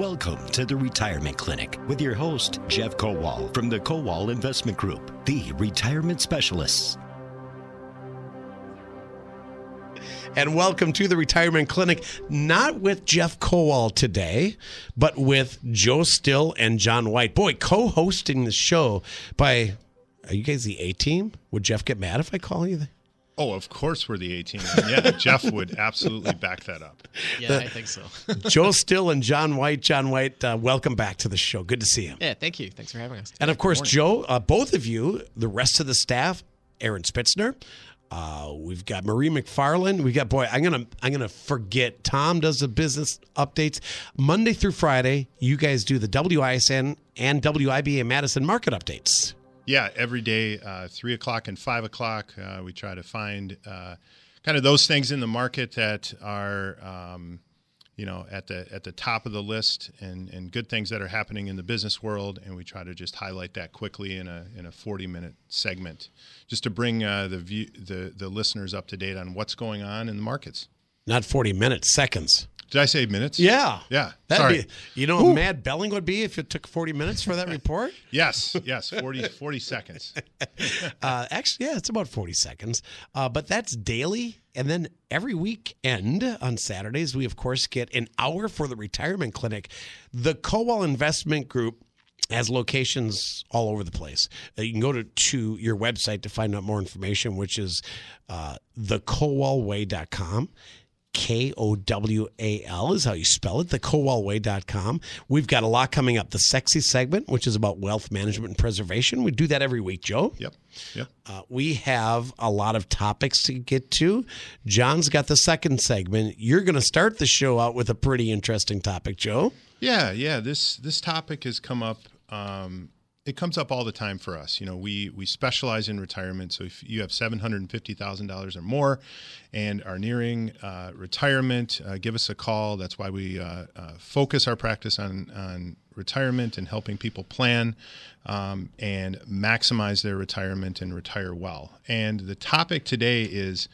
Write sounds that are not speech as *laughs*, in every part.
Welcome to the Retirement Clinic with your host, Jeff Kowal from the Kowal Investment Group, the retirement specialists. and welcome to the Retirement Clinic. Not with Jeff Kowal today, but with Joe Still and John White. Boy, co hosting the show by, are you guys the A team? Would Jeff get mad if I call you? The- Oh, of course we're the A team. Yeah, *laughs* Jeff would absolutely back that up. Yeah, I think so. *laughs* Joe Still and John White. John White, uh, welcome back to the show. Good to see you. Yeah, thank you. Thanks for having us. And of course, Joe, uh, both of you, the rest of the staff, Aaron Spitzner. Uh, we've got Marie McFarland. We got boy. I'm gonna I'm gonna forget. Tom does the business updates Monday through Friday. You guys do the WISN and WIBA Madison market updates. Yeah, every day, uh, three o'clock and five o'clock, uh, we try to find uh, kind of those things in the market that are, um, you know, at the at the top of the list, and and good things that are happening in the business world, and we try to just highlight that quickly in a in a forty minute segment, just to bring uh, the view the the listeners up to date on what's going on in the markets. Not 40 minutes, seconds. Did I say minutes? Yeah, Yeah. That'd Sorry. Be, you know, how mad Belling would be if it took 40 minutes for that *laughs* report. Yes. Yes. 40, 40 seconds. *laughs* Uh, actually, yeah, it's about 40 seconds. Uh, but that's daily. And then every weekend on Saturdays, we, of course, get an hour for the retirement clinic. The Kowal Investment Group has locations all over the place. Uh, you can go to, to your website to find out more information, which is uh, thekowalway.com. K O W A L is how you spell it, thekowalway.com. We've got a lot coming up. The sexy segment, which is about wealth management and preservation. We do that every week, Joe. Yep. Yep. Uh, we have a lot of topics to get to. John's got the second segment. You're going to start the show out with a pretty interesting topic, Joe. Yeah, yeah. This this topic has come up. Um, it comes up all the time for us. You know, we we specialize in retirement. So if you have seven hundred and fifty thousand dollars or more, and are nearing uh, retirement, uh, give us a call. That's why we uh, uh, focus our practice on on retirement and helping people plan um, and maximize their retirement and retire well. And the topic today is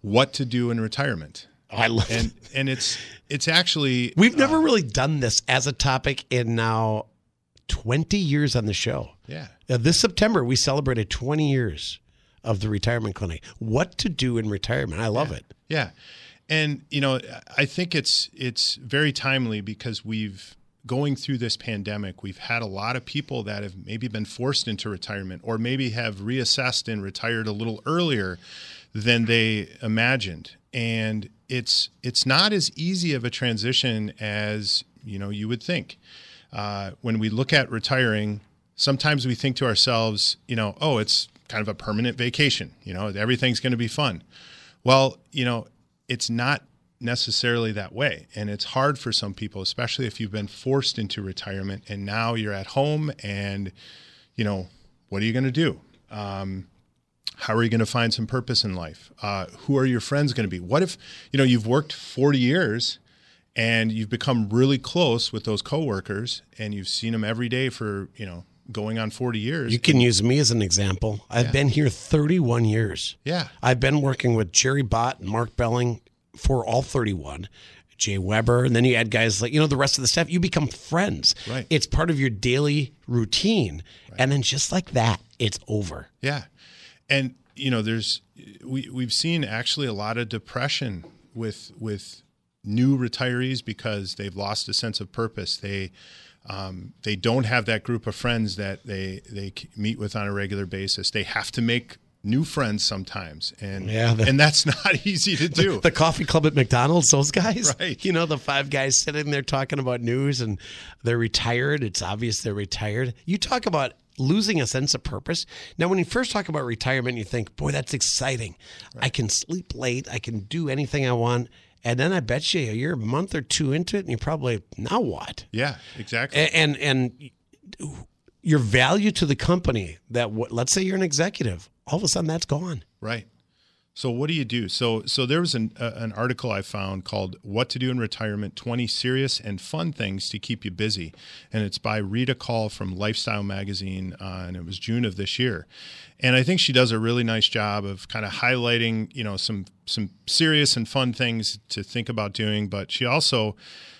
what to do in retirement. Oh, I love And and it's it's actually We've never really done this as a topic in now 20 years on the show. yeah. Uh, this September, we celebrated 20 years of the retirement clinic. What to do in retirement. I love it. Yeah. And you know, I think it's it's very timely because we've going through this pandemic, we've had a lot of people that have maybe been forced into retirement or maybe have reassessed and retired a little earlier than they imagined. And it's it's not as easy of a transition as, you know, you would think. Uh, when we look at retiring, sometimes we think to ourselves, you know, oh, it's kind of a permanent vacation. You know, everything's going to be fun. Well, you know, it's not necessarily that way. And it's hard for some people, especially if you've been forced into retirement and now you're at home and, you know, what are you going to do? Um, how are you going to find some purpose in life? Uh, who are your friends going to be? What if, you know, you've worked 40 years and you've become really close with those coworkers and you've seen them every day for, you know, going on 40 years. You can use me as an example. I've been here 31 years. Yeah. I've been working with Jerry Bott and Mark Belling for all 31. Jay Weber, and then you add guys like, you know, the rest of the staff, you become friends. Right. It's part of your daily routine. right. And then just like that, it's over. Yeah. And you know, there's we we've seen actually a lot of depression with with new retirees because they've lost a sense of purpose. They um, they don't have that group of friends that they they meet with on a regular basis. They have to make new friends sometimes, and Yeah, the- and that's *laughs* not easy to do. The coffee club at McDonald's, those guys. Right. You know, the five guys sitting there talking about news and they're retired. It's obvious they're retired. You talk about losing a sense of purpose. Now, when you first talk about retirement, you think, boy, that's exciting. I can sleep late. I can do anything I want. And then I bet you you're a month or two into it and you probably, now what? yeah, exactly. A- And, and, your value to the company that, what- let's say you're an executive, all of a sudden that's gone. Right. So what do you do? So so there was an uh, an article I found called "What to Do in Retirement: 20 Serious and Fun Things to Keep You Busy," and it's by Rita Call from Lifestyle Magazine, uh, and it was June of this year. And I think she does a really nice job of kind of highlighting, you know, some some serious and fun things to think about doing, but she also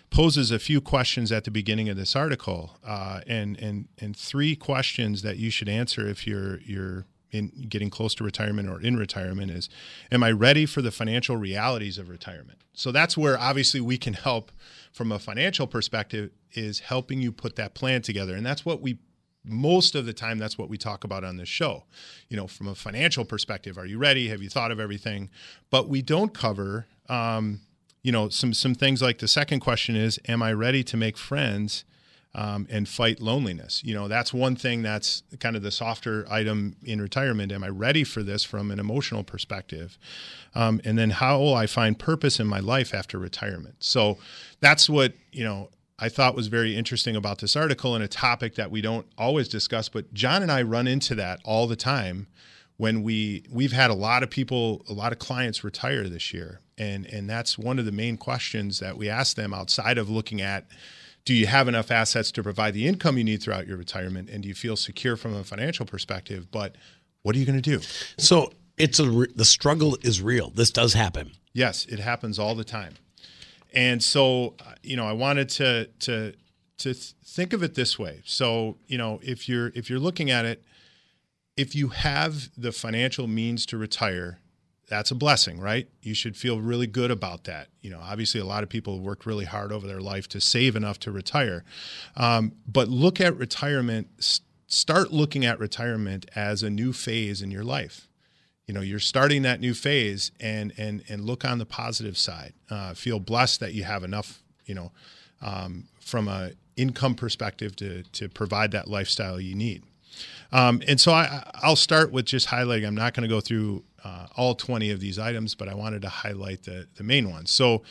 poses a few questions at the beginning of this article, uh, and and and three questions that you should answer if you're you're in getting close to retirement or in retirement is am i ready for the financial realities of retirement? So that's where obviously we can help from a financial perspective is helping you put that plan together. And that's what we most of the time that's what we talk about on this show. You know from a financial perspective are you ready? Have you thought of everything? But we don't cover um, you know some some things like the second question is am i ready to make friends um, and fight loneliness. You know, that's one thing that's kind of the softer item in retirement. Am I ready for this from an emotional perspective? Um, and then how will I find purpose in my life after retirement? So that's what, you know, I thought was very interesting about this article and a topic that we don't always discuss, but John and I run into that all the time when we we've had a lot of people a lot of clients retire this year and and that's one of the main questions that we ask them outside of looking at do you have enough assets to provide the income you need throughout your retirement? And do you feel secure from a financial perspective? But what are you going to do? So it's a re- the struggle is real. This does happen. Yes it happens all the time. And so you know i wanted to to to think of it this way. So you know if you're if you're looking at it if you have the financial means to retire that's a blessing, right? You should feel really good about that. You know, obviously, a lot of people worked really hard over their life to save enough to retire. Um, but look at retirement, start looking at retirement as a new phase in your life. You know, you're starting that new phase and and and look on the positive side. Uh, feel blessed that you have enough, you know, um, from a income perspective to to provide that lifestyle you need. Um, and so I, I'll start with just highlighting. I'm not going to go through uh, all 20 of these items, but I wanted to highlight the, the main ones. So,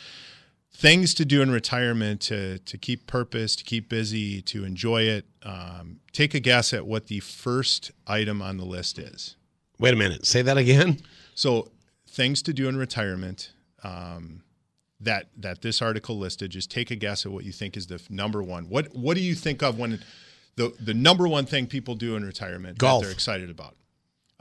things to do in retirement to, to keep purpose, to keep busy, to enjoy it. Um, take a guess at what the first item on the list is. Wait a minute. Say that again. So, things to do in retirement. Um, that that this article listed. Just take a guess at what you think is the number one. What what do you think of when the the number one thing people do in retirement Golf. that they're excited about?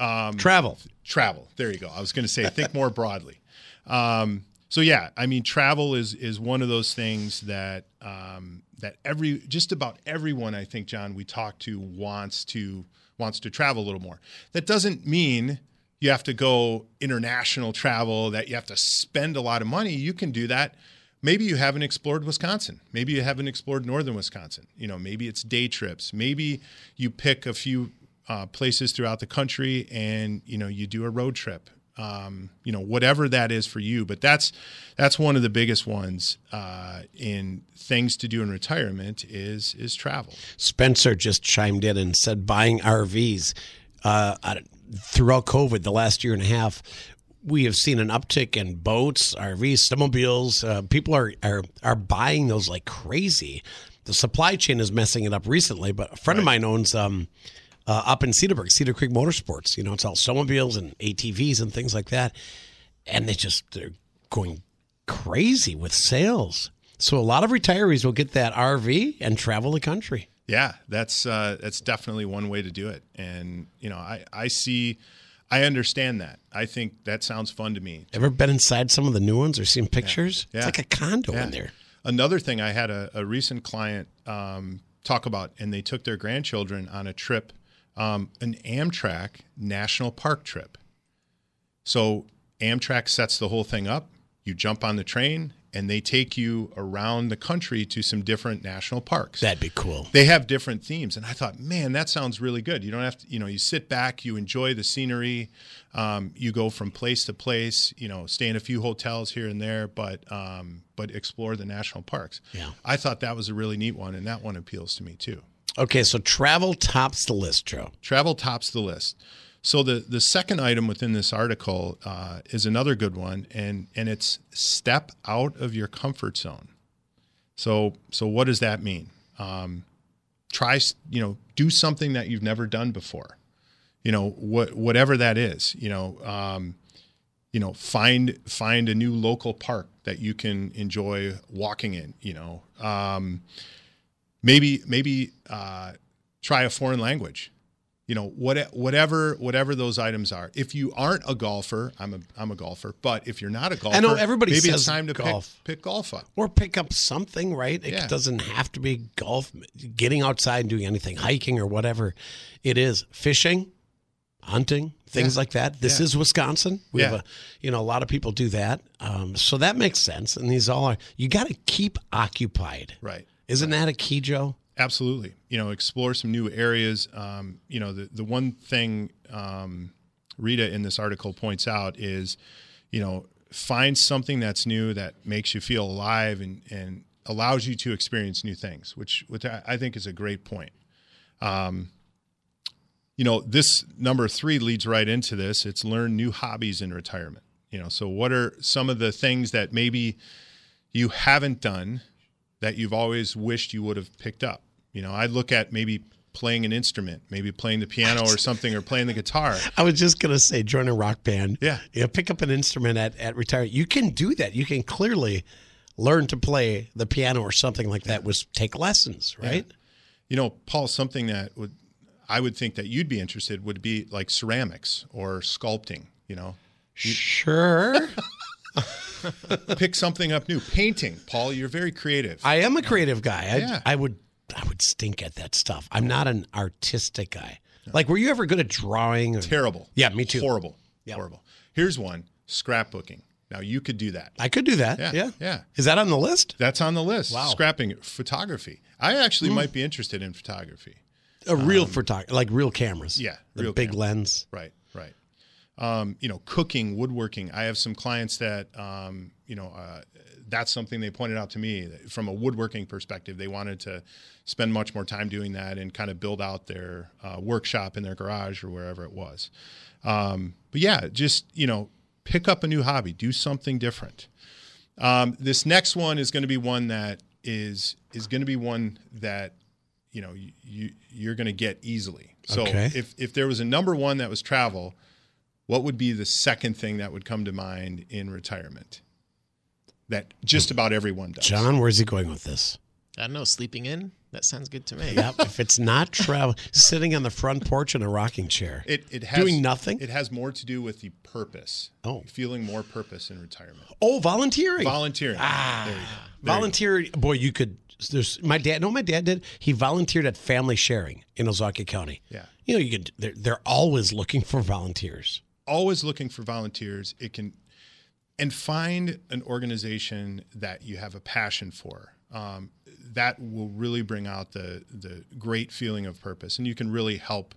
Um, travel. Travel. There you go. I was going to say think more *laughs* broadly. Um, so yeah, I mean, travel is is one of those things that um, that every just about everyone I think John we talk to wants to wants to travel a little more. That doesn't mean you have to go international travel that you have to spend a lot of money. You can do that. Maybe you haven't explored Wisconsin. Maybe you haven't explored northern Wisconsin. You know, maybe it's day trips. Maybe you pick a few uh, places throughout the country, and you know you do a road trip. Um, you know whatever that is for you, but that's that's one of the biggest ones uh, in things to do in retirement is is travel. Spencer just chimed in and said buying RVs uh, throughout COVID the last year and a half we have seen an uptick in boats, RVs, snowmobiles. Uh, people are, are are buying those like crazy. The supply chain is messing it up recently, but a friend right. of mine owns um, uh, up in Cedarburg, Cedar Creek Motorsports. You know, it's all snowmobiles and ATVs and things like that, and they just they're going crazy with sales. So a lot of retirees will get that RV and travel the country. Yeah, that's uh, that's definitely one way to do it, and you know, I I see. I understand that. I think that sounds fun to me. Ever been inside some of the new ones or seen pictures? Yeah. It's like a condo yeah. in there. Another thing, I had a, a recent client um, talk about, and they took their grandchildren on a trip um, an Amtrak national park trip. So Amtrak sets the whole thing up. You jump on the train, and they take you around the country to some different national parks. That'd be cool. They have different themes, and I thought, man, that sounds really good. You don't have to, you know, you sit back, you enjoy the scenery, um, you go from place to place, you know, stay in a few hotels here and there, but um, but explore the national parks. Yeah, I thought that was a really neat one, and that one appeals to me too. Okay, so travel tops the list, Joe. Travel tops the list. So the the second item within this article uh, is another good one, and and it's step out of your comfort zone. So so what does that mean? Um, try you know do something that you've never done before. You know what whatever that is. You know um, you know find find a new local park that you can enjoy walking in. You know. Um, maybe maybe uh, try a foreign language you know what whatever whatever those items are. If you aren't a golfer, I'm a I'm a golfer, but if you're not a golfer, I know everybody maybe says it's time to golf. pick pick golf up. or pick up something, right? It Yeah. doesn't have to be golf, getting outside and doing anything, hiking or whatever it is. Fishing, hunting, things Yeah. like that. This Yeah. is Wisconsin. We have a, you know, a lot of people do that. Um, so that makes sense. And these all are, you got to keep occupied. Right. Isn't that a key, Joe? Absolutely. You know, explore some new areas. Um, you know, the, the one thing um, Rita in this article points out is, you know, find something that's new that makes you feel alive and, and allows you to experience new things, which, which I think is a great point. Um, you know, this number three leads right into this. It's learn new hobbies in retirement. You know, so what are some of the things that maybe you haven't done that you've always wished you would have picked up? You know, I look at maybe playing an instrument, maybe playing the piano or something, or playing the guitar. *laughs* I was just gonna say, join a rock band. Yeah. you know, pick up an instrument at at retirement. You can do that. You can clearly learn to play the piano or something like that. Was take lessons, right? You know, Paul, something that would I would think that you'd be interested would be like ceramics or sculpting. You know, Sure. *laughs* *laughs* pick something up new. Painting, Paul, you're very creative. I am a creative guy. I, Yeah. I would I would stink at that stuff. I'm not an artistic guy. Like, were you ever good at drawing? Or, Terrible. Yeah, me too. Horrible. Yeah. Horrible. Here's one: scrapbooking. Now you could do that. I could do that. Yeah, Yeah. yeah. Is that on the list? That's on the list. Wow. Scrapping photography. I actually Hmm. might be interested in photography. A real photography, like real cameras. Um, yeah, The big camera. lens. Right. Um, you know, cooking, woodworking. I have some clients that, um, you know, uh, that's something they pointed out to me from a woodworking perspective. They wanted to spend much more time doing that and kind of build out their uh, workshop in their garage or wherever it was. Um, but yeah, just you know, pick up a new hobby, do something different. Um, this next one is going to be one that is is going to be one that you know you, you you're going to get easily. So Okay. if if there was a number one that was travel, what would be the second thing that would come to mind in retirement? That just about everyone does. John, where's he going with this? I don't know. Sleeping in? That sounds good to me. Yep. if it's not travel, sitting on the front porch in a rocking chair. It, it has, Doing nothing? It has more to do with the purpose. Oh. feeling more purpose in retirement. oh, volunteering. Volunteering. Ah, There you go. There you volunteer. Boy, you could. There's my dad. No, my dad did. He volunteered at Family Sharing in Ozaukee County. Yeah. You know, you could. They're, they're always looking for volunteers. Always looking for volunteers. It can and find an organization that you have a passion for. Um, that will really bring out the the great feeling of purpose, and you can really help,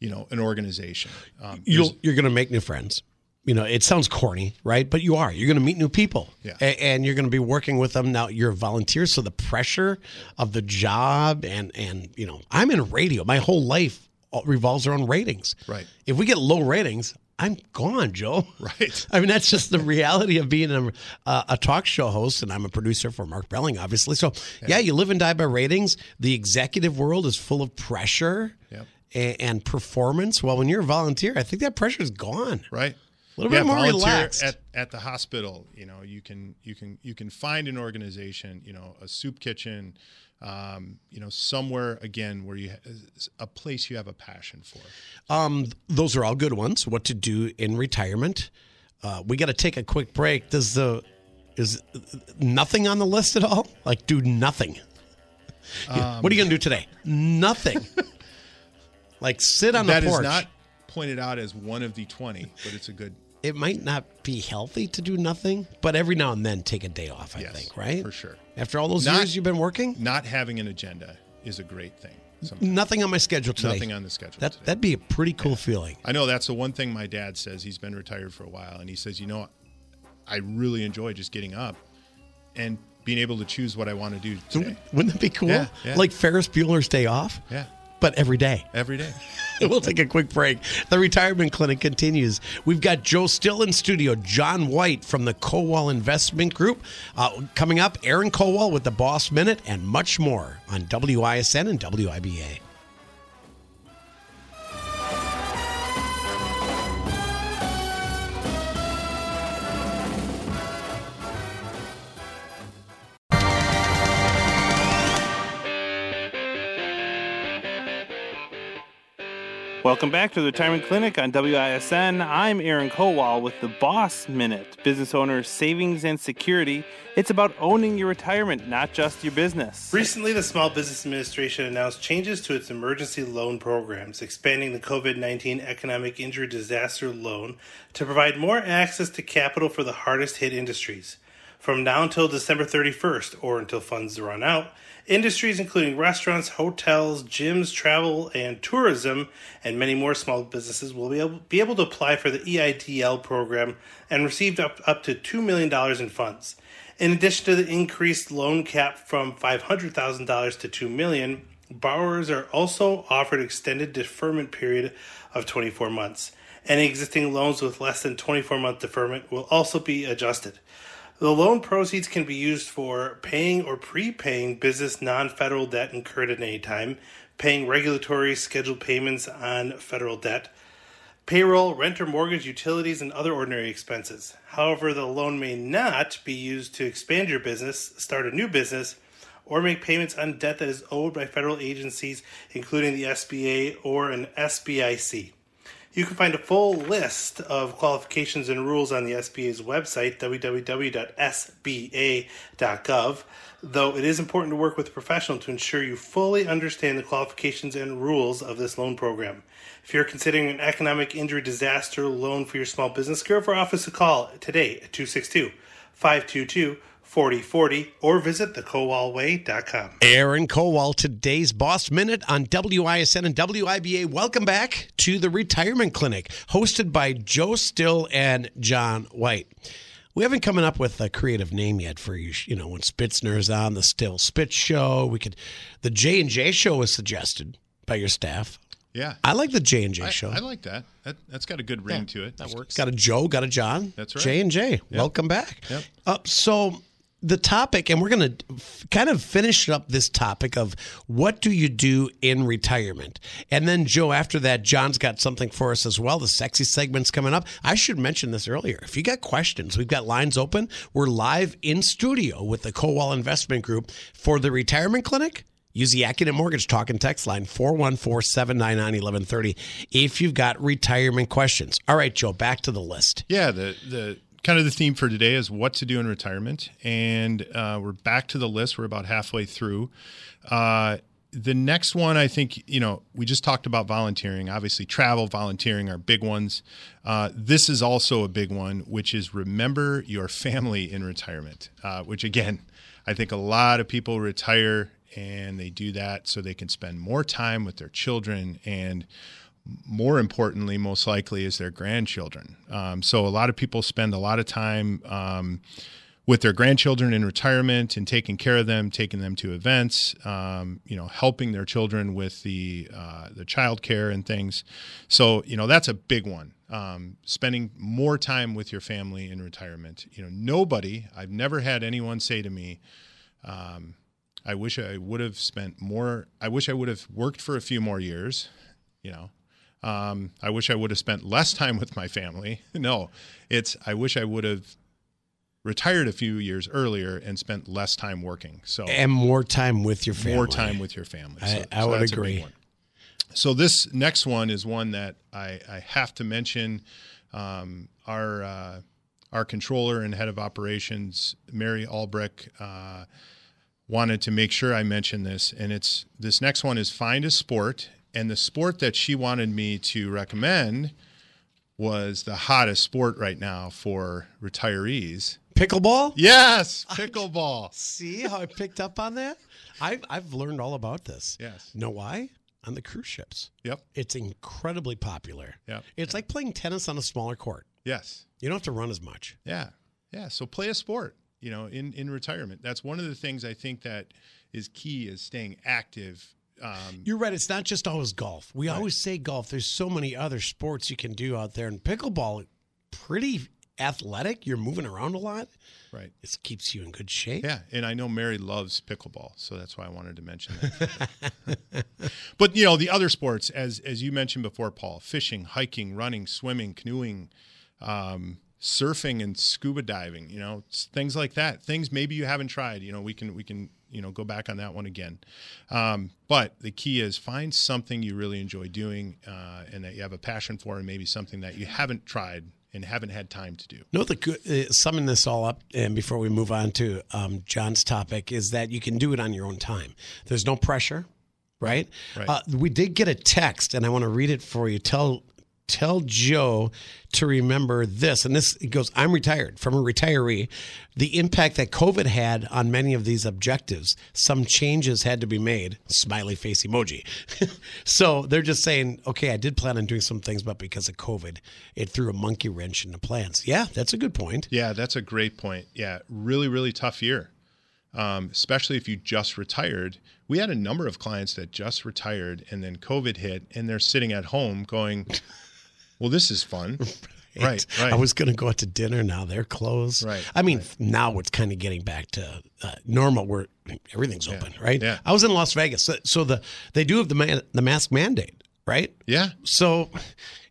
you know, an organization. Um, You'll, you're going to make new friends. You know, it sounds corny, right? But you are. You're going to meet new people, Yeah. And you're going to be working with them. Now you're a volunteer, so the pressure of the job and and you know, I'm in radio. My whole life revolves around ratings. Right. If we get low ratings, I'm gone, Joe. *laughs* Right. I mean, that's just the reality of being a, uh, a talk show host, and I'm a producer for Mark Belling, obviously. So, yeah. you live and die by ratings. The executive world is full of pressure Yep. a- and, performance. Well, when you're a volunteer, I think that pressure is gone. right. A little bit more relaxed. at at the hospital. You know, you can you can you can find an organization. You know, a soup kitchen. Um, you know, somewhere again where you a place you have a passion for. Um, those are all good ones. What to do in retirement? Uh, we got to take a quick break. Does the is nothing on the list at all? Like, do nothing. Yeah. *laughs* what are you going to do today? Nothing. *laughs* like, sit on That the is porch. not pointed out as one of the twenty, but it's a good it might not be healthy to do nothing, but every now and then take a day off. I Yes, think, right? for sure. After all those Not- years you've been working, not having an agenda is a great thing. Sometimes. nothing on my schedule today. Nothing on the schedule That today. that'd be a pretty cool feeling. I know that's the one thing my dad says. He's been retired for a while, and he says, you know, I really enjoy just getting up and being able to choose what I want to do today. Wouldn't that be cool? Yeah, yeah. Like Ferris Bueller's Day Off, Yeah, but every day. every day. *laughs* we'll take a quick break. The retirement clinic continues. We've got Joe still in studio, John White from the Kowal Investment Group. Uh, coming up, Aaron Kowal with the Boss Minute and much more on WISN and WIBA. Welcome back to the Retirement Clinic on WISN. I'm Aaron Kowal with the Boss Minute, business owner savings and security. It's about owning your retirement, not just your business. Recently, the Small Business Administration announced changes to its emergency loan programs, expanding the COVID 19 economic injury disaster loan to provide more access to capital for the hardest hit industries. From now until December 31st, or until funds run out, Industries including restaurants, hotels, gyms, travel, and tourism, and many more small businesses will be able, be able to apply for the EIDL program and receive up, up to $2 million in funds. In addition to the increased loan cap from $500,000 to 2 million, borrowers are also offered extended deferment period of 24 months. Any existing loans with less than 24 month deferment will also be adjusted. The loan proceeds can be used for paying or prepaying business non federal debt incurred at any time, paying regulatory scheduled payments on federal debt, payroll, rent or mortgage, utilities, and other ordinary expenses. However, the loan may not be used to expand your business, start a new business, or make payments on debt that is owed by federal agencies, including the SBA or an SBIC. You can find a full list of qualifications and rules on the SBA's website, www.sba.gov, though it is important to work with a professional to ensure you fully understand the qualifications and rules of this loan program. If you're considering an economic injury disaster loan for your small business, give our office a call today at 262 522 4040 or visit thekowalway.com. Aaron Kowal, today's Boss Minute on WISN and WIBA. Welcome back to the Retirement Clinic, hosted by Joe Still and John White. We haven't coming up with a creative name yet for you. You know, when Spitzner's on the Still Spitz show, we could. The J and J show was suggested by your staff. Yeah, I like the J and J show. I like that. that. That's got a good ring Yeah, to it. That works. Got a Joe, got a John. That's right. J and J. Welcome back. Yep. Uh, so the topic, and we're going to f- kind of finish up this topic of what do you do in retirement, and then Joe. After that, John's got something for us as well. The sexy segment's coming up. I should mention this earlier. If you got questions, we've got lines open. We're live in studio with the Kowal Investment Group for the retirement clinic. Use the Accident Mortgage Talk and Text line 414-799-1130 if you've got retirement questions. All right, Joe, back to the list. Yeah, the the kind of the theme for today is what to do in retirement, and uh, we're back to the list. We're about halfway through. Uh, the next one, I think, you know, we just talked about volunteering. Obviously, travel, volunteering are big ones. Uh, this is also a big one, which is remember your family in retirement. Uh, which again, I think a lot of people retire and they do that so they can spend more time with their children and more importantly, most likely, is their grandchildren. Um, so a lot of people spend a lot of time um, with their grandchildren in retirement and taking care of them, taking them to events, um, you know, helping their children with the uh, the child care and things. So you know that's a big one. Um, spending more time with your family in retirement. You know, nobody. I've never had anyone say to me. Um, I wish I would have spent more. I wish I would have worked for a few more years. You know, um, I wish I would have spent less time with my family. *laughs* No, it's I wish I would have retired a few years earlier and spent less time working. So And more time with your family. more time with your family. I- So- I so would that's a big agree. So this next one is one that I, I have to mention. Um, our uh, our controller and head of operations, Mary Albrecht, uh, wanted to make sure I mention this, and it's this next one is find a sport, and the sport that she wanted me to recommend was the hottest sport right now for retirees. Pickleball? Yes, *laughs* pickleball. See how I picked up on that? I've, I've learned all about this. Yes. Know why? On the cruise ships. Yep. It's incredibly popular. Yep. It's like playing tennis on a smaller court. Yes. You don't have to run as much. Yeah. Yeah. So play a sport, you know, in, in retirement. That's one of the things I think that is key is staying active. Um, You're right. It's not just always golf. We always say golf. There's so many other sports you can do out there. And pickleball, pretty athletic. You're moving around a lot. right. It keeps you in good shape. Yeah. And I know Mary loves pickleball. So that's why I wanted to mention that. *laughs* but, you know, the other sports, as, as you mentioned before, Paul, fishing, hiking, running, swimming, canoeing, um, surfing and scuba diving, you know, things like that. Things maybe you haven't tried. You know, we can we can you know go back on that one again. Um, but the key is find something you really enjoy doing uh, and that you have a passion for, and maybe something that you haven't tried and haven't had time to do. No, the good, uh, summing this all up, and before we move on to um, John's topic, is that you can do it on your own time. There's no pressure, right? Right. Uh, we did get a text, and I want to read it for you. Tell tell Joe to remember this. And this goes, I'm retired from a retiree. The impact that COVID had on many of these objectives, some changes had to be made. Smiley face emoji. *laughs* so they're just saying, okay, I did plan on doing some things, but because of COVID, it threw a monkey wrench in the plans. Yeah, that's a good point. Yeah, that's a great point. Yeah, really, really tough year, um, especially if you just retired. We had a number of clients that just retired and then COVID hit, and they're sitting at home going, "Well, this is fun." *laughs* Right, right. I was going to go out to dinner. Now they're closed. Right, I mean, now it's kind of getting back to uh, normal where everything's open, right? yeah. I was in Las Vegas, so, so the they do have the man, the mask mandate, right? Yeah, So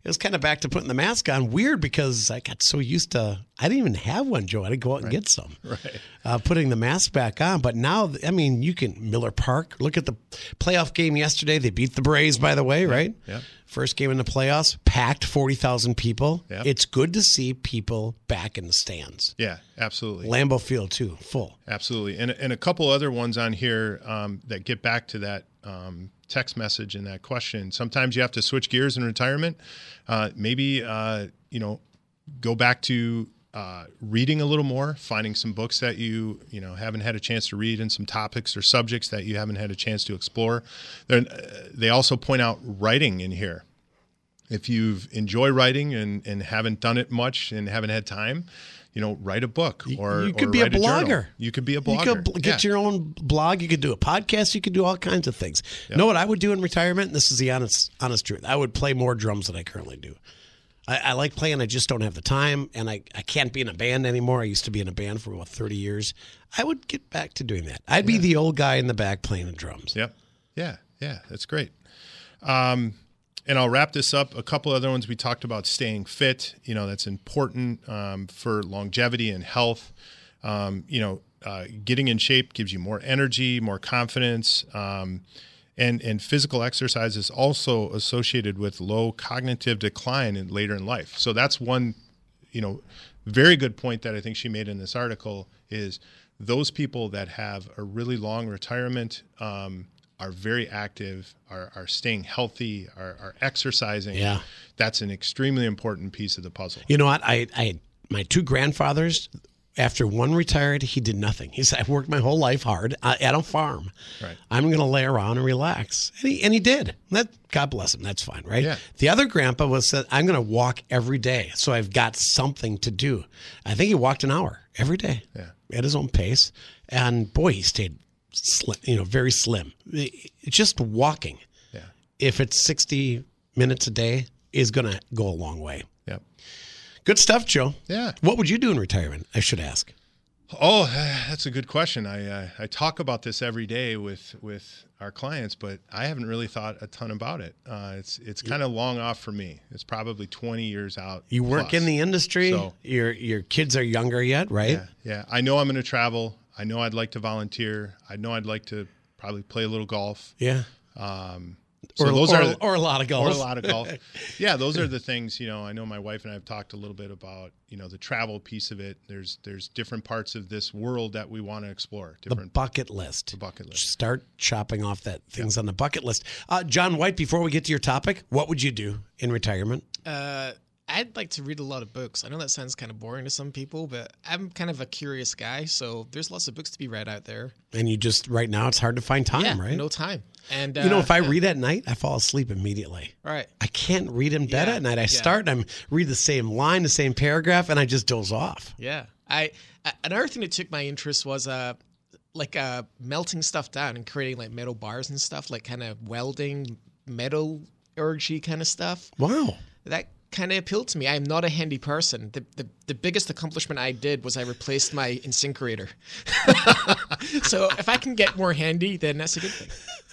it was kind of back to putting the mask on. Weird because I got so used to I didn't even have one, Joe. I had to go out and get some. Right. Uh, putting the mask back on, but now I mean you can Miller Park. Look at the playoff game yesterday. They beat the Braves, by the way, right? yeah. First game in the playoffs, packed forty thousand people. Yeah. It's good to see people back in the stands. yeah, absolutely. Lambeau Field too, full. Absolutely, and and a couple other ones on here um, that get back to that um, text message and that question. Sometimes you have to switch gears in retirement. Uh, maybe uh, you know, go back to uh, reading a little more, finding some books that you you know haven't had a chance to read, and some topics or subjects that you haven't had a chance to explore. Then uh, they also point out writing in here if you've enjoy writing and, and haven't done it much and haven't had time, you know, write a book or you could or be a blogger. You could be a blogger. You could bl- get Yeah. your own blog. You could do a podcast. You could do all kinds of things. You know what I would do in retirement? And this is the honest, honest truth. I would play more drums than I currently do. I, I like playing. I just don't have the time, and I, I can't be in a band anymore. I used to be in a band for about thirty years. I would get back to doing that. I'd be the old guy in the back playing the drums. Yep. Yeah. Yeah. That's great. Um, and I'll wrap this up. A couple other ones we talked about staying fit. You know, that's important um, for longevity and health. Um, you know, uh, getting in shape gives you more energy, more confidence. Um, and, and physical exercise is also associated with low cognitive decline in later in life. So that's one, you know, very good point that I think she made in this article is those people that have a really long retirement um, are very active, are, are staying healthy, are, are exercising. Yeah. That's an extremely important piece of the puzzle. You know what? I, I my two grandfathers. After one retired, he did nothing. He said, "I've worked my whole life hard uh, at a farm. Right. I'm going to lay around and relax." And he and he did. That God bless him. That's fine, right? Yeah. The other grandpa was said, "I'm going to walk every day, so I've got something to do." I think he walked an hour every day. Yeah. At his own pace, and boy, he stayed slim. You know, very slim. Just walking, Yeah. if it's 60 minutes a day, is going to go a long way. Yep. Good stuff, Joe. Yeah. What would you do in retirement? I should ask. Oh, *sighs* that's a good question. I uh, I talk about this every day with with our clients, but I haven't really thought a ton about it. Uh, it's it's kind of long off for me. It's probably twenty years out. You work plus. in the industry. So- your your kids are younger yet, right? Yeah, yeah. I know I'm going to travel. I know I'd like to volunteer. I know I'd like to probably play a little golf. Yeah. So or, those or, are or a lot of golf. or a lot of golf. *laughs* yeah, those are the things. You know, I know my wife and I have talked a little bit about you know the travel piece of it. There's there's different parts of this world that we want to explore. the Different. bucket list. The bucket list. Start chopping off that things on the bucket list. Uh, John White. Before we get to your topic, what would you do in retirement? Uh, I'd like to read a lot of books. I know that sounds kind of boring to some people, but I'm kind of a curious guy, so there's lots of books to be read out there. And you just right now it's hard to find time, yeah, right? no time. And you know, uh, if I yeah, read at night, I fall asleep immediately. right, I can't read in bed Yeah, at night. I yeah. start and I read the same line, the same paragraph, and I just doze off. yeah. I I- another thing that took my interest was uh like uh melting stuff down and creating like metal bars and stuff, like kind of welding metal orgy kind of stuff. Wow. that kind of appealed to me. I'm not a handy person. The, the the biggest accomplishment I did was I replaced my InSinkErator. *laughs* so if I can get more handy, then that's a good thing.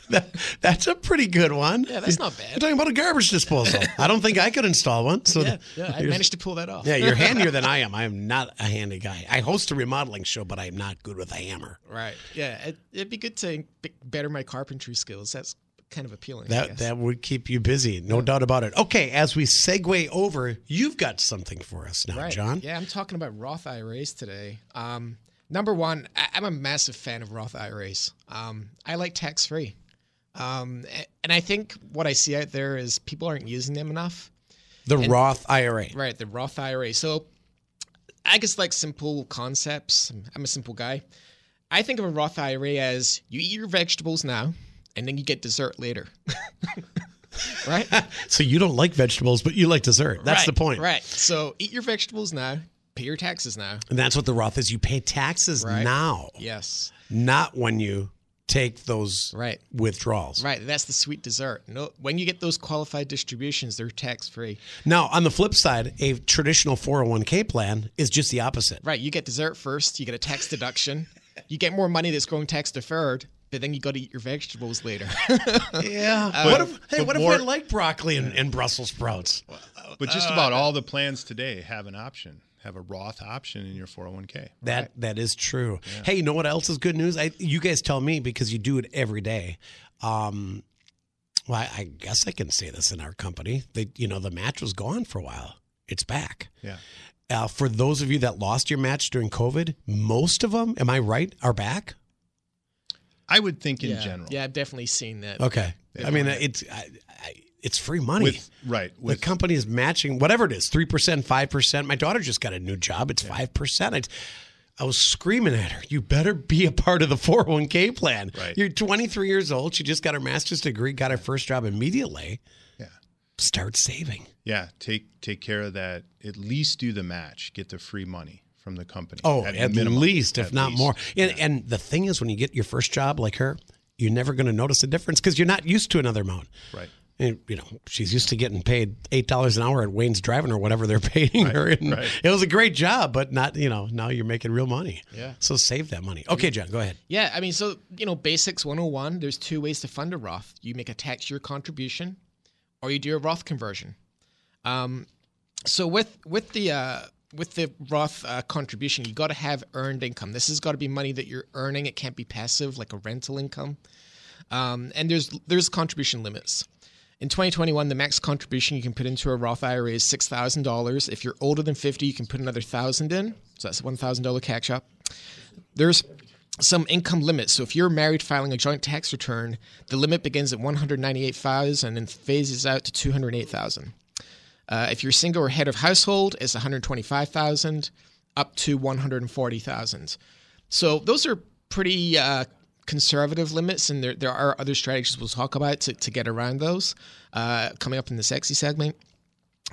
That- that's a pretty good one. Yeah, that's not bad. You're talking about a garbage disposal. I don't think I could install one. So Yeah, yeah, I managed to pull that off. Yeah, you're *laughs* handier than I am. I am not a handy guy. I host a remodeling show, but I am not good with a hammer. Right. Yeah, it, it'd be good to better my carpentry skills. That's kind of appealing. That that would keep you busy, no doubt about it. Okay, as we segue over, you've got something for us now, Right. John. Yeah, I'm talking about Roth IRAs today. Um, number one, I, I'm a massive fan of Roth IRAs. Um, I like tax free. Um, and I think what I see out there is people aren't using them enough. The Roth IRA. Right, the Roth IRA. So I guess like simple concepts. I'm a simple guy. I think of a Roth IRA as you eat your vegetables now and then you get dessert later. *laughs* right? *laughs* So you don't like vegetables, but you like dessert. That's Right, the point. Right. So eat your vegetables now, pay your taxes now. And that's what the Roth is. You pay taxes Right. now, Yes. not when you take those Right. withdrawals. Right. That's the sweet dessert. No, when you get those qualified distributions, they're tax free. Now, on the flip side, a traditional 401k plan is just the opposite. Right. You get dessert first. You get a tax deduction. You get more money that's growing tax deferred, but then you got to eat your vegetables later. *laughs* Yeah. what if, hey, but what if I like broccoli and, and Brussels sprouts? But just about all the plans today have an option, have a Roth option in your 401k. That that is true. Hey, you know what else is good news? I you guys tell me because you do it every day. Um, well, I, I guess I can say this in our company. They, you know, the match was gone for a while. It's back. Yeah. Uh, for those of you that lost your match during COVID, most of them, am I right, are back? I would think in yeah. general. Yeah, I've definitely seen that. Okay. I mean, it's I, I, it's free money. With right. the company is matching whatever it is, three percent, five percent. My daughter just got a new job; it's five percent. I, I was screaming at her, "You better be a part of the four hundred one k plan." Right. You're 23 years old. She just got her master's degree, got her first job immediately. yeah. Start saving. Yeah. Take take care of that. At least do the match. Get the free money from the company. Oh, at, minimum. least, if At not least. more. And, and the thing is, when you get your first job like her, you're never going to notice a difference because you're not used to another amount. Right. And, you know, she's used to getting paid eight dollars an hour at Wayne's Driving or whatever they're *laughs* paying her. And right. It was a great job, but not you know now you're making real money. Yeah. So save that money. Okay, John, go ahead. Yeah, I mean, so, you know, Basics 101, there's two ways to fund a Roth. You make a tax year contribution or you do a Roth conversion. Um, so with with the uh, with the Roth uh, contribution, you got to have earned income. This has got to be money that you're earning. It can't be passive like a rental income. Um, and there's there's contribution limits. In 2021, the max contribution you can put into a Roth IRA is six thousand dollars. If you're older than 50, you can put another thousand in. So that's a one thousand dollar catch up. There's some income limits. So if you're married filing a joint tax return, the limit begins at 198,000 and then phases out to 208,000. Uh, if you're single or head of household, it's 125,000 up to 140,000. So those are pretty uh, conservative limits, and there there are other strategies we'll talk about to, to get around those uh, coming up in the sexy segment.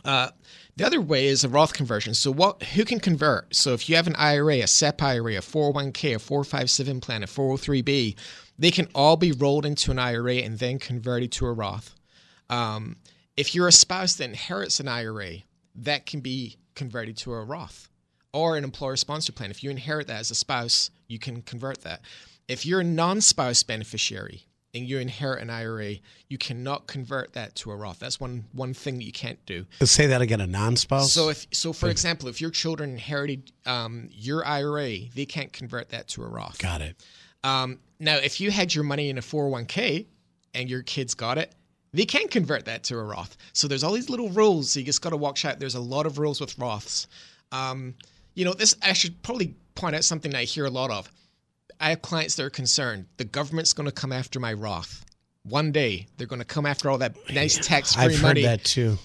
Uh, the other way is a Roth conversion. So, what who can convert? So, if you have an IRA, a SEP IRA, a 401k, a 457 plan, a 403b, they can all be rolled into an IRA and then converted to a Roth. Um, if you're a spouse that inherits an IRA, that can be converted to a Roth or an employer sponsored plan. If you inherit that as a spouse, you can convert that. If you're a non spouse beneficiary and you inherit an IRA, you cannot convert that to a Roth. That's one, one thing that you can't do. Say that again. A non-spouse. So, if so, for example, if your children inherited um, your IRA, they can't convert that to a Roth. got it. Um, now, if you had your money in a 401k and your kids got it, they can convert that to a Roth. So there's all these little rules. So you just got to watch out. There's a lot of rules with Roths. Um, you know, this I should probably point out something that I hear a lot of. I have clients that are concerned the government's going to come after my Roth. One day they're going to come after all that nice tax-free I've heard that too.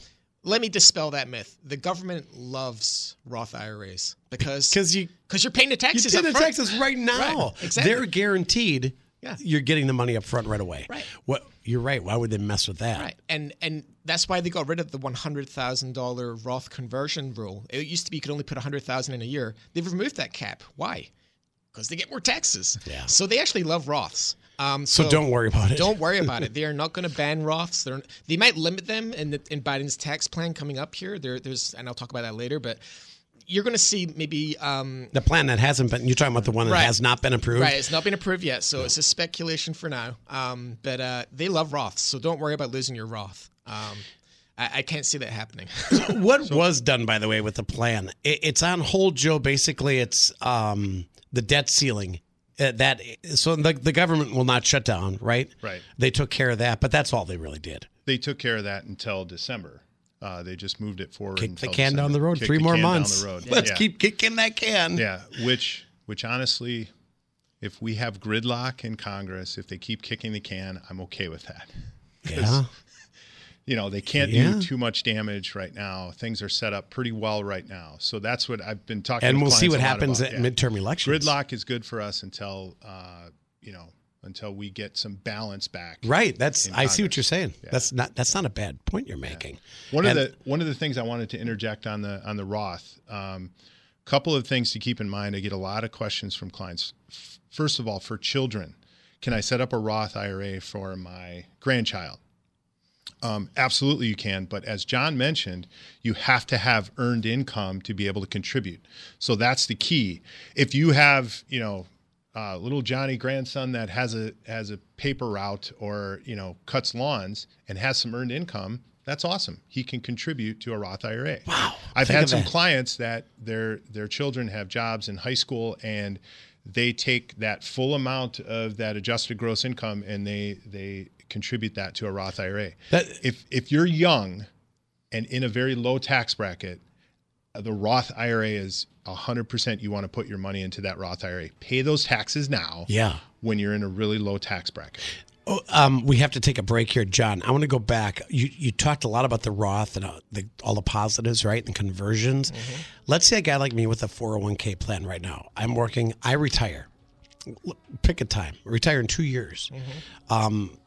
Let me dispel that myth. The government loves Roth IRAs because Because you because you're paying the taxes. you taxes. did up the front. taxes right now. Right, exactly. They're guaranteed. Yeah. You're getting the money up front right away. Right. What? You're right. Why would they mess with that? Right, and and that's why they got rid of the one hundred thousand dollar Roth conversion rule. It used to be you could only put a hundred thousand in a year. They've removed that cap. Why? Because they get more taxes. Yeah. So they actually love Roths. Um, So don't worry about it. Don't worry about *laughs* it. They are not going to ban Roths. They're, they might limit them in the, in Biden's tax plan coming up here. There, there's and I'll talk about that later. But you're going to see maybe um, The plan that hasn't been, you're talking about the one that Right. has not been approved? Right, it's not been approved yet, so it's a speculation for now. Um, but uh, they love Roths, so don't worry about losing your Roth. Um, I, I can't see that happening. *laughs* What was done, by the way, with the plan? It, it's on hold, Joe. Basically, it's um, the debt ceiling. Uh, that so the, the government will not shut down, right? Right. They took care of that, but that's all they really did. They took care of that until December. Uh, they just moved it forward. Kick the until can down the road. Kick Three more months. Let's Yeah. keep kicking that can. Yeah, which which honestly, if we have gridlock in Congress, if they keep kicking the can, I'm okay with that. *laughs* Yeah. You know, they can't Yeah. do too much damage right now. Things are set up pretty well right now. So that's what I've been talking. And we'll see what happens about. at midterm elections. Gridlock is good for us until uh, you know until we get some balance back. Right. That's I see what you're saying. Yeah. That's not that's not a bad point you're making. One And- of the one of the things I wanted to interject on the on the Roth, um, couple of things to keep in mind. I get a lot of questions from clients. First of all, for children, can I set up a Roth IRA for my grandchild? Um, absolutely, you can. But as John mentioned, you have to have earned income to be able to contribute. So that's the key. If you have, you know, uh, little Johnny grandson that has a has a paper route or you know cuts lawns and has some earned income, that's awesome. He can contribute to a Roth IRA. Wow! I've Think had some that. clients that their their children have jobs in high school and they take that full amount of that adjusted gross income and they they contribute that to a Roth IRA. That- if if you're young and in a very low tax bracket, the Roth IRA is 100% you want to put your money into that Roth IRA. Pay those taxes now Yeah. when you're in a really low tax bracket. Oh, um, we have to take a break here, John. I want to go back. You you talked a lot about the Roth and uh, the, all the positives, right, and conversions. Let's say a guy like me with a 401k plan right now. I'm working. I retire. Pick a time. Retire in two years. Um,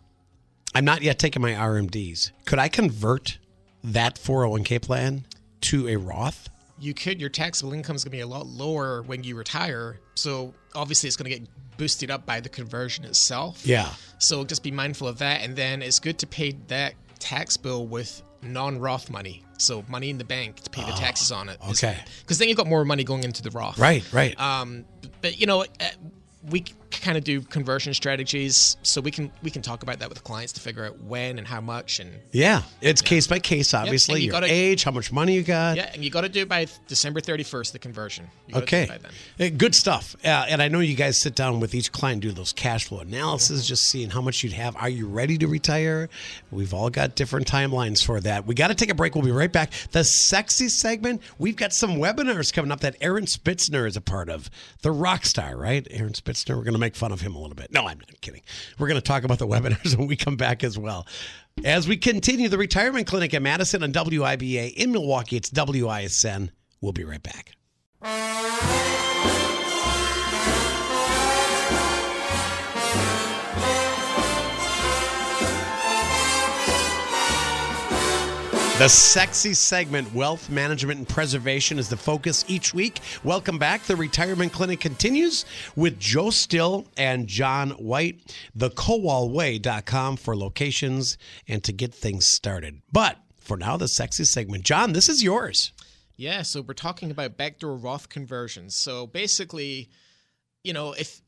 I'm not yet taking my RMDs. Could I convert that 401k plan to a Roth? You could your taxable income is going to be a lot lower when you retire so obviously it's going to get boosted up by the conversion itself Yeah. so just be mindful of that and then it's good to pay that tax bill with non-roth money so money in the bank to pay the taxes on it Ah, okay. because then you've got more money going into the roth Right. Right. um, but you know, uh, we kind of do conversion strategies, so we can we can talk about that with clients to figure out when and how much, and yeah. It's case by case. Obviously, and you your gotta- age, how much money you got. yeah, and you got to do it by December thirty first, the conversion. You Okay. then. Uh, Good stuff. Uh, and I know you guys sit down with each client, do those cash flow analysis, just seeing how much you'd have. Are you ready to retire? We've all got different timelines for that. We got to take a break. We'll be right back. The sexy segment, we've got some webinars coming up that Aaron Spitzner is a part of. The rock star, right? Aaron Spitzner. We're going to make fun of him a little bit. No, I'm not kidding. We're going to talk about the *laughs* webinars when we come back as well. As we continue the retirement clinic at Madison and WIBA in Milwaukee, it's WISN. We'll be right back. The sexy segment, Wealth Management and Preservation, is the focus each week. Welcome back. The Retirement Clinic continues with Joe Still and John White. the TheKowalWay.com for locations and to get things started. But for now, the sexy segment. John, this is yours. Yeah, so we're talking about backdoor Roth conversions. So basically, you know, if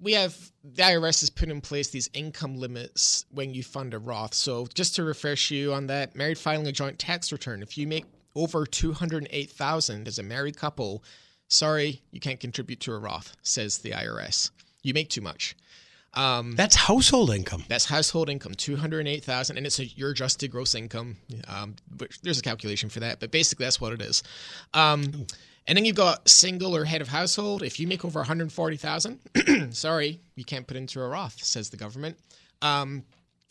we have the IRS has put in place these income limits when you fund a Roth. So just to refresh you on that, married filing a joint tax return, if you make over 208,000 as a married couple, sorry, you can't contribute to a Roth, says the IRS. You make too much. Um, That's household income. that's household income, two hundred eight thousand, and it's a, your adjusted gross income. Um, there's a calculation for that, but basically that's what it is. Um, and then you've got single or head of household. If you make over one hundred forty thousand, *clears throat* sorry, you can't put into a Roth, says the government. Um,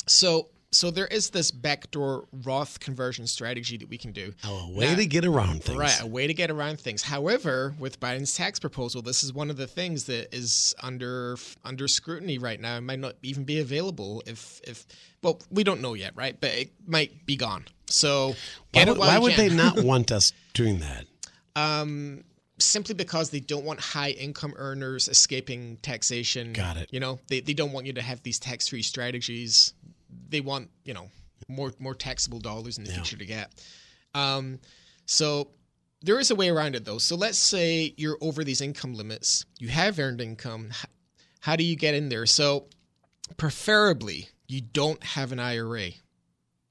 so, so there is this backdoor Roth conversion strategy that we can do. A way Now- to get around things. Right, a way to get around things. However, with Biden's tax proposal, this is one of the things that is under under scrutiny right now. It might not even be available if if well, we don't know yet, right? But it might be gone. So Why, would- why would they not *laughs* want us doing that? Um, simply because they don't want high income earners escaping taxation. Got it. You know, they, they don't want you to have these tax free strategies. They want, you know, more more taxable dollars in the future to get. Um, so there is a way around it though. So let's say you're over these income limits, you have earned income. How do you get in there? So preferably you don't have an IRA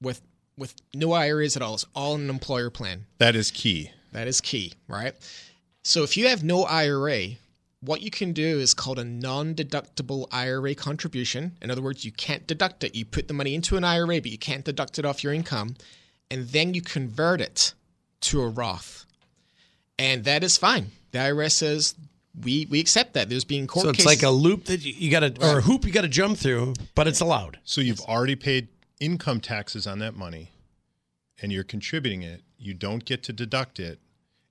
with with no IRAs at all. It's all an employer plan. That is key. That is key, right? So if you have no IRA, what you can do is called a non-deductible IRA contribution. In other words, you can't deduct it. You put the money into an IRA, but you can't deduct it off your income, and then you convert it to a Roth, and that is fine. The IRS says we we accept that. There's being court So it's cases. like a loop that you, you got to, or a hoop you got to jump through, but it's allowed. So you've already paid income taxes on that money and you're contributing it. You don't get to deduct it.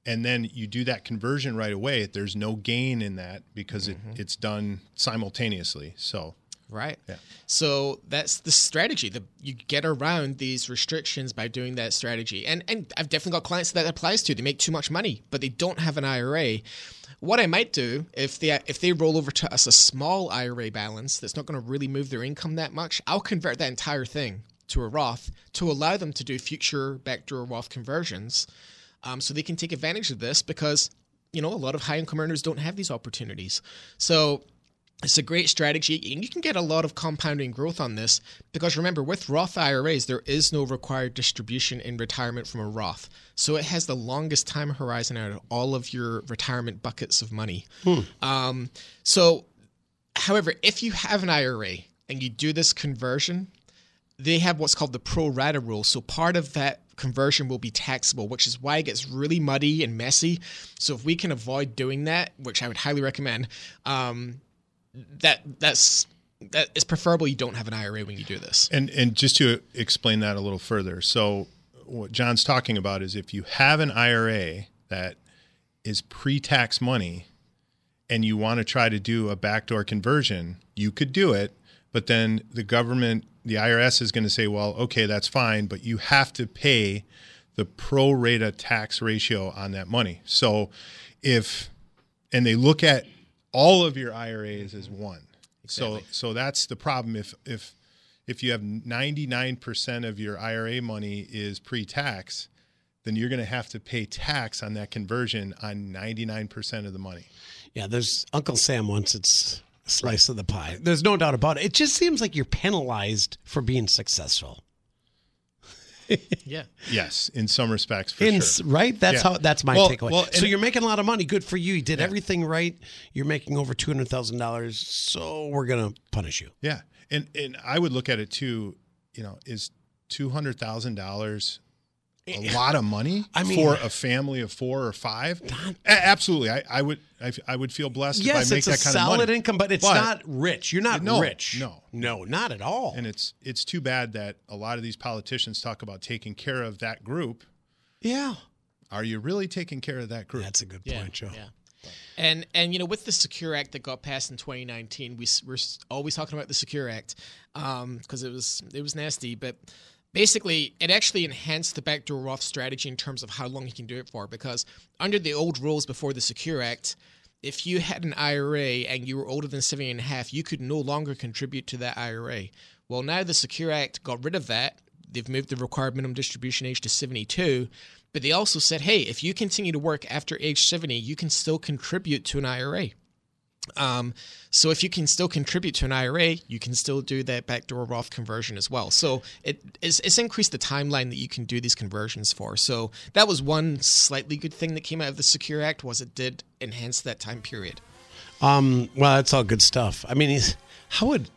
And then you do that conversion right away. There's no gain in that because it, mm-hmm. it's done simultaneously. So Right. Yeah. So that's the strategy. The, you get around these restrictions by doing that strategy. And and I've definitely got clients that applies to. They make too much money, but they don't have an IRA. What I might do if they if they roll over to us a small IRA balance that's not going to really move their income that much, I'll convert that entire thing to a Roth to allow them to do future backdoor Roth conversions, um, so they can take advantage of this because you know a lot of high income earners don't have these opportunities. So it's a great strategy, and you can get a lot of compounding growth on this because remember, with Roth IRAs, there is no required distribution in retirement from a Roth. So it has the longest time horizon out of all of your retirement buckets of money. Um, so, however, if you have an IRA and you do this conversion, they have what's called the pro rata rule. So part of that conversion will be taxable, which is why it gets really muddy and messy. So if we can avoid doing that, which I would highly recommend, um, that that's that is preferable. You don't have an IRA when you do this. And and just to explain that a little further, so what John's talking about is if you have an IRA that is pre-tax money and you want to try to do a backdoor conversion, you could do it, but then the government, the IRS is going to say, "Well, okay, that's fine, but you have to pay the pro rata tax ratio on that money." So if and they look at all of your IRAs as mm-hmm. one. So so that's the problem if if if you have 99% of your IRA money is pre-tax, then you're going to have to pay tax on that conversion on 99% of the money. Yeah, there's Uncle Sam wants its slice of the pie. There's no doubt about it. It just seems like you're penalized for being successful. *laughs* Yeah. Yes, in some respects for In, sure. Right? That's Yeah. how. That's my Well- takeaway. well, so you're making a lot of money. Good for you. You did everything right. You're making over two hundred thousand dollars. So we're gonna punish you. Yeah. And and I would look at it too, you know, is $200,000 a eh, lot of money I mean- for a family of 4 or 5? A- absolutely. I, I would I, I would feel blessed Yes, if I make it's a that kind solid of money. income, but it's But- not rich. You're not No, rich. no. no, not at all. And it's it's too bad that a lot of these politicians talk about taking care of that group. yeah, Are you really taking care of that group? that's a good Yeah, point, Joe. yeah. And and you know, with the Secure Act that got passed in 2019, we s- we're always talking about the Secure Act um, because it was it was nasty, but basically it actually enhanced the backdoor Roth strategy in terms of how long you can do it for. Because under the old rules before the Secure Act, if you had an IRA and you were older than 70 and a half, you could no longer contribute to that IRA. Well, now the Secure Act got rid of that. They've moved the required minimum distribution age to 72. But they also said, hey, if you continue to work after age 70, you can still contribute to an IRA. Um, so if you can still contribute to an IRA, you can still do that backdoor Roth conversion as well. So it, it's, it's increased the timeline that you can do these conversions for. So that was one slightly good thing that came out of the Secure Act was it did enhance that time period. Um, well, that's all good stuff. I mean, how would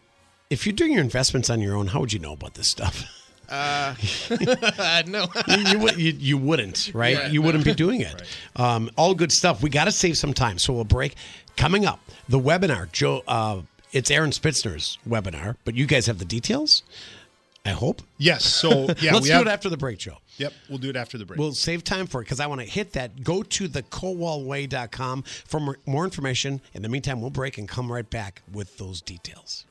if you're doing your investments on your own? How would you know about this stuff? *laughs* Uh, *laughs* no. you, you, you, you wouldn't, right? Yeah, you wouldn't be doing it. Um, all good stuff. We got to save some time, so we'll break. Coming up, the webinar. Joe, uh, it's Aaron Spitzner's webinar, but you guys have the details. I hope. Yes. So *laughs* yeah, Let's we do have, it after the break, Joe. Yep, we'll do it after the break. We'll save time for it because I want to hit that. Go to the kowalway.com for more information. In the meantime, we'll break and come right back with those details.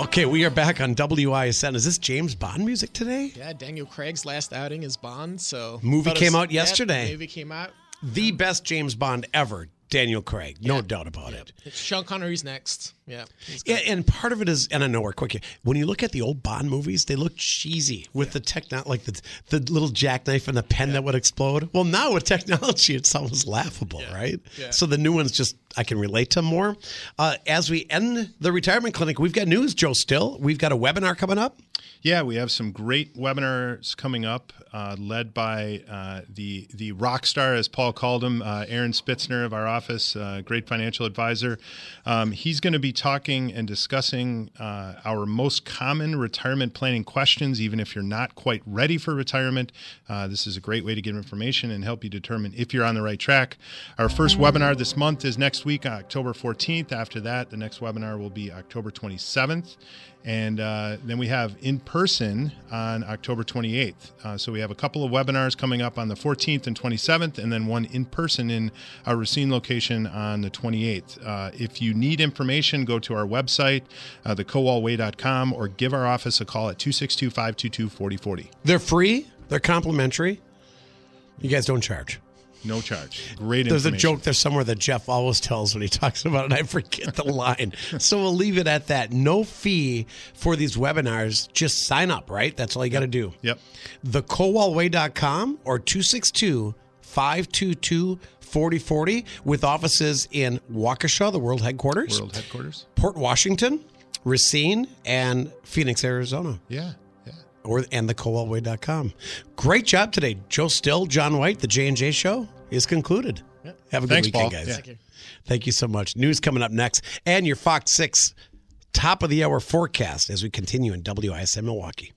Okay, we are back on WISN. Is this James Bond music today? Yeah, Daniel Craig's last outing is Bond. So Movie came was- out yesterday. Movie came out. The best James Bond ever, Daniel Craig. No doubt about it. It's Sean Connery's next. Yeah. Yeah, and part of it is, and I know we're quick here. When you look at the old Bond movies, they look cheesy with the techno, like the the little jackknife and the pen that would explode. Well, now with technology, it's almost laughable, right? Yeah. So the new ones just I can relate to more. Uh, as we end the retirement clinic, we've got news, Joe. Still, we've got a webinar coming up. Yeah, we have some great webinars coming up, uh, led by uh, the the rock star, as Paul called him, uh, Aaron Spitzner of our office, uh, great financial advisor. Um, he's going to be talking and discussing uh, our most common retirement planning questions. Even if you're not quite ready for retirement, uh, this is a great way to get information and help you determine if you're on the right track. Our first webinar this month is next week, October 14th. After that, the next webinar will be October 27th. And then we have in person on October 28th. Uh, so we have a couple of webinars coming up on the 14th and 27th, and then one in person in our Racine location on the 28th. Uh, if you need information, go to our website, uh, thekowalway.com, or give our office a call at 262 522 4040. They're free. They're complimentary. You guys don't charge. No charge. Great There's a joke there somewhere that Jeff always tells when he *laughs* talks about it, I forget the line. So we'll leave it at that. No fee for these webinars. Just sign up, right? That's all you got to do. Yep. thekowalway.com or 262 522 4040 with offices in Waukesha, the world headquarters, World headquarters. Port Washington, Racine, and Phoenix, Arizona. Yeah. Or and thekowalway.com. Great job today. Joe Still, John White, the J&J show is concluded. Have a good Thanks, weekend, Paul. guys. Yeah. Thank you. Thank you so much. News coming up next, and your Fox 6 top of the hour forecast as we continue in WISN Milwaukee.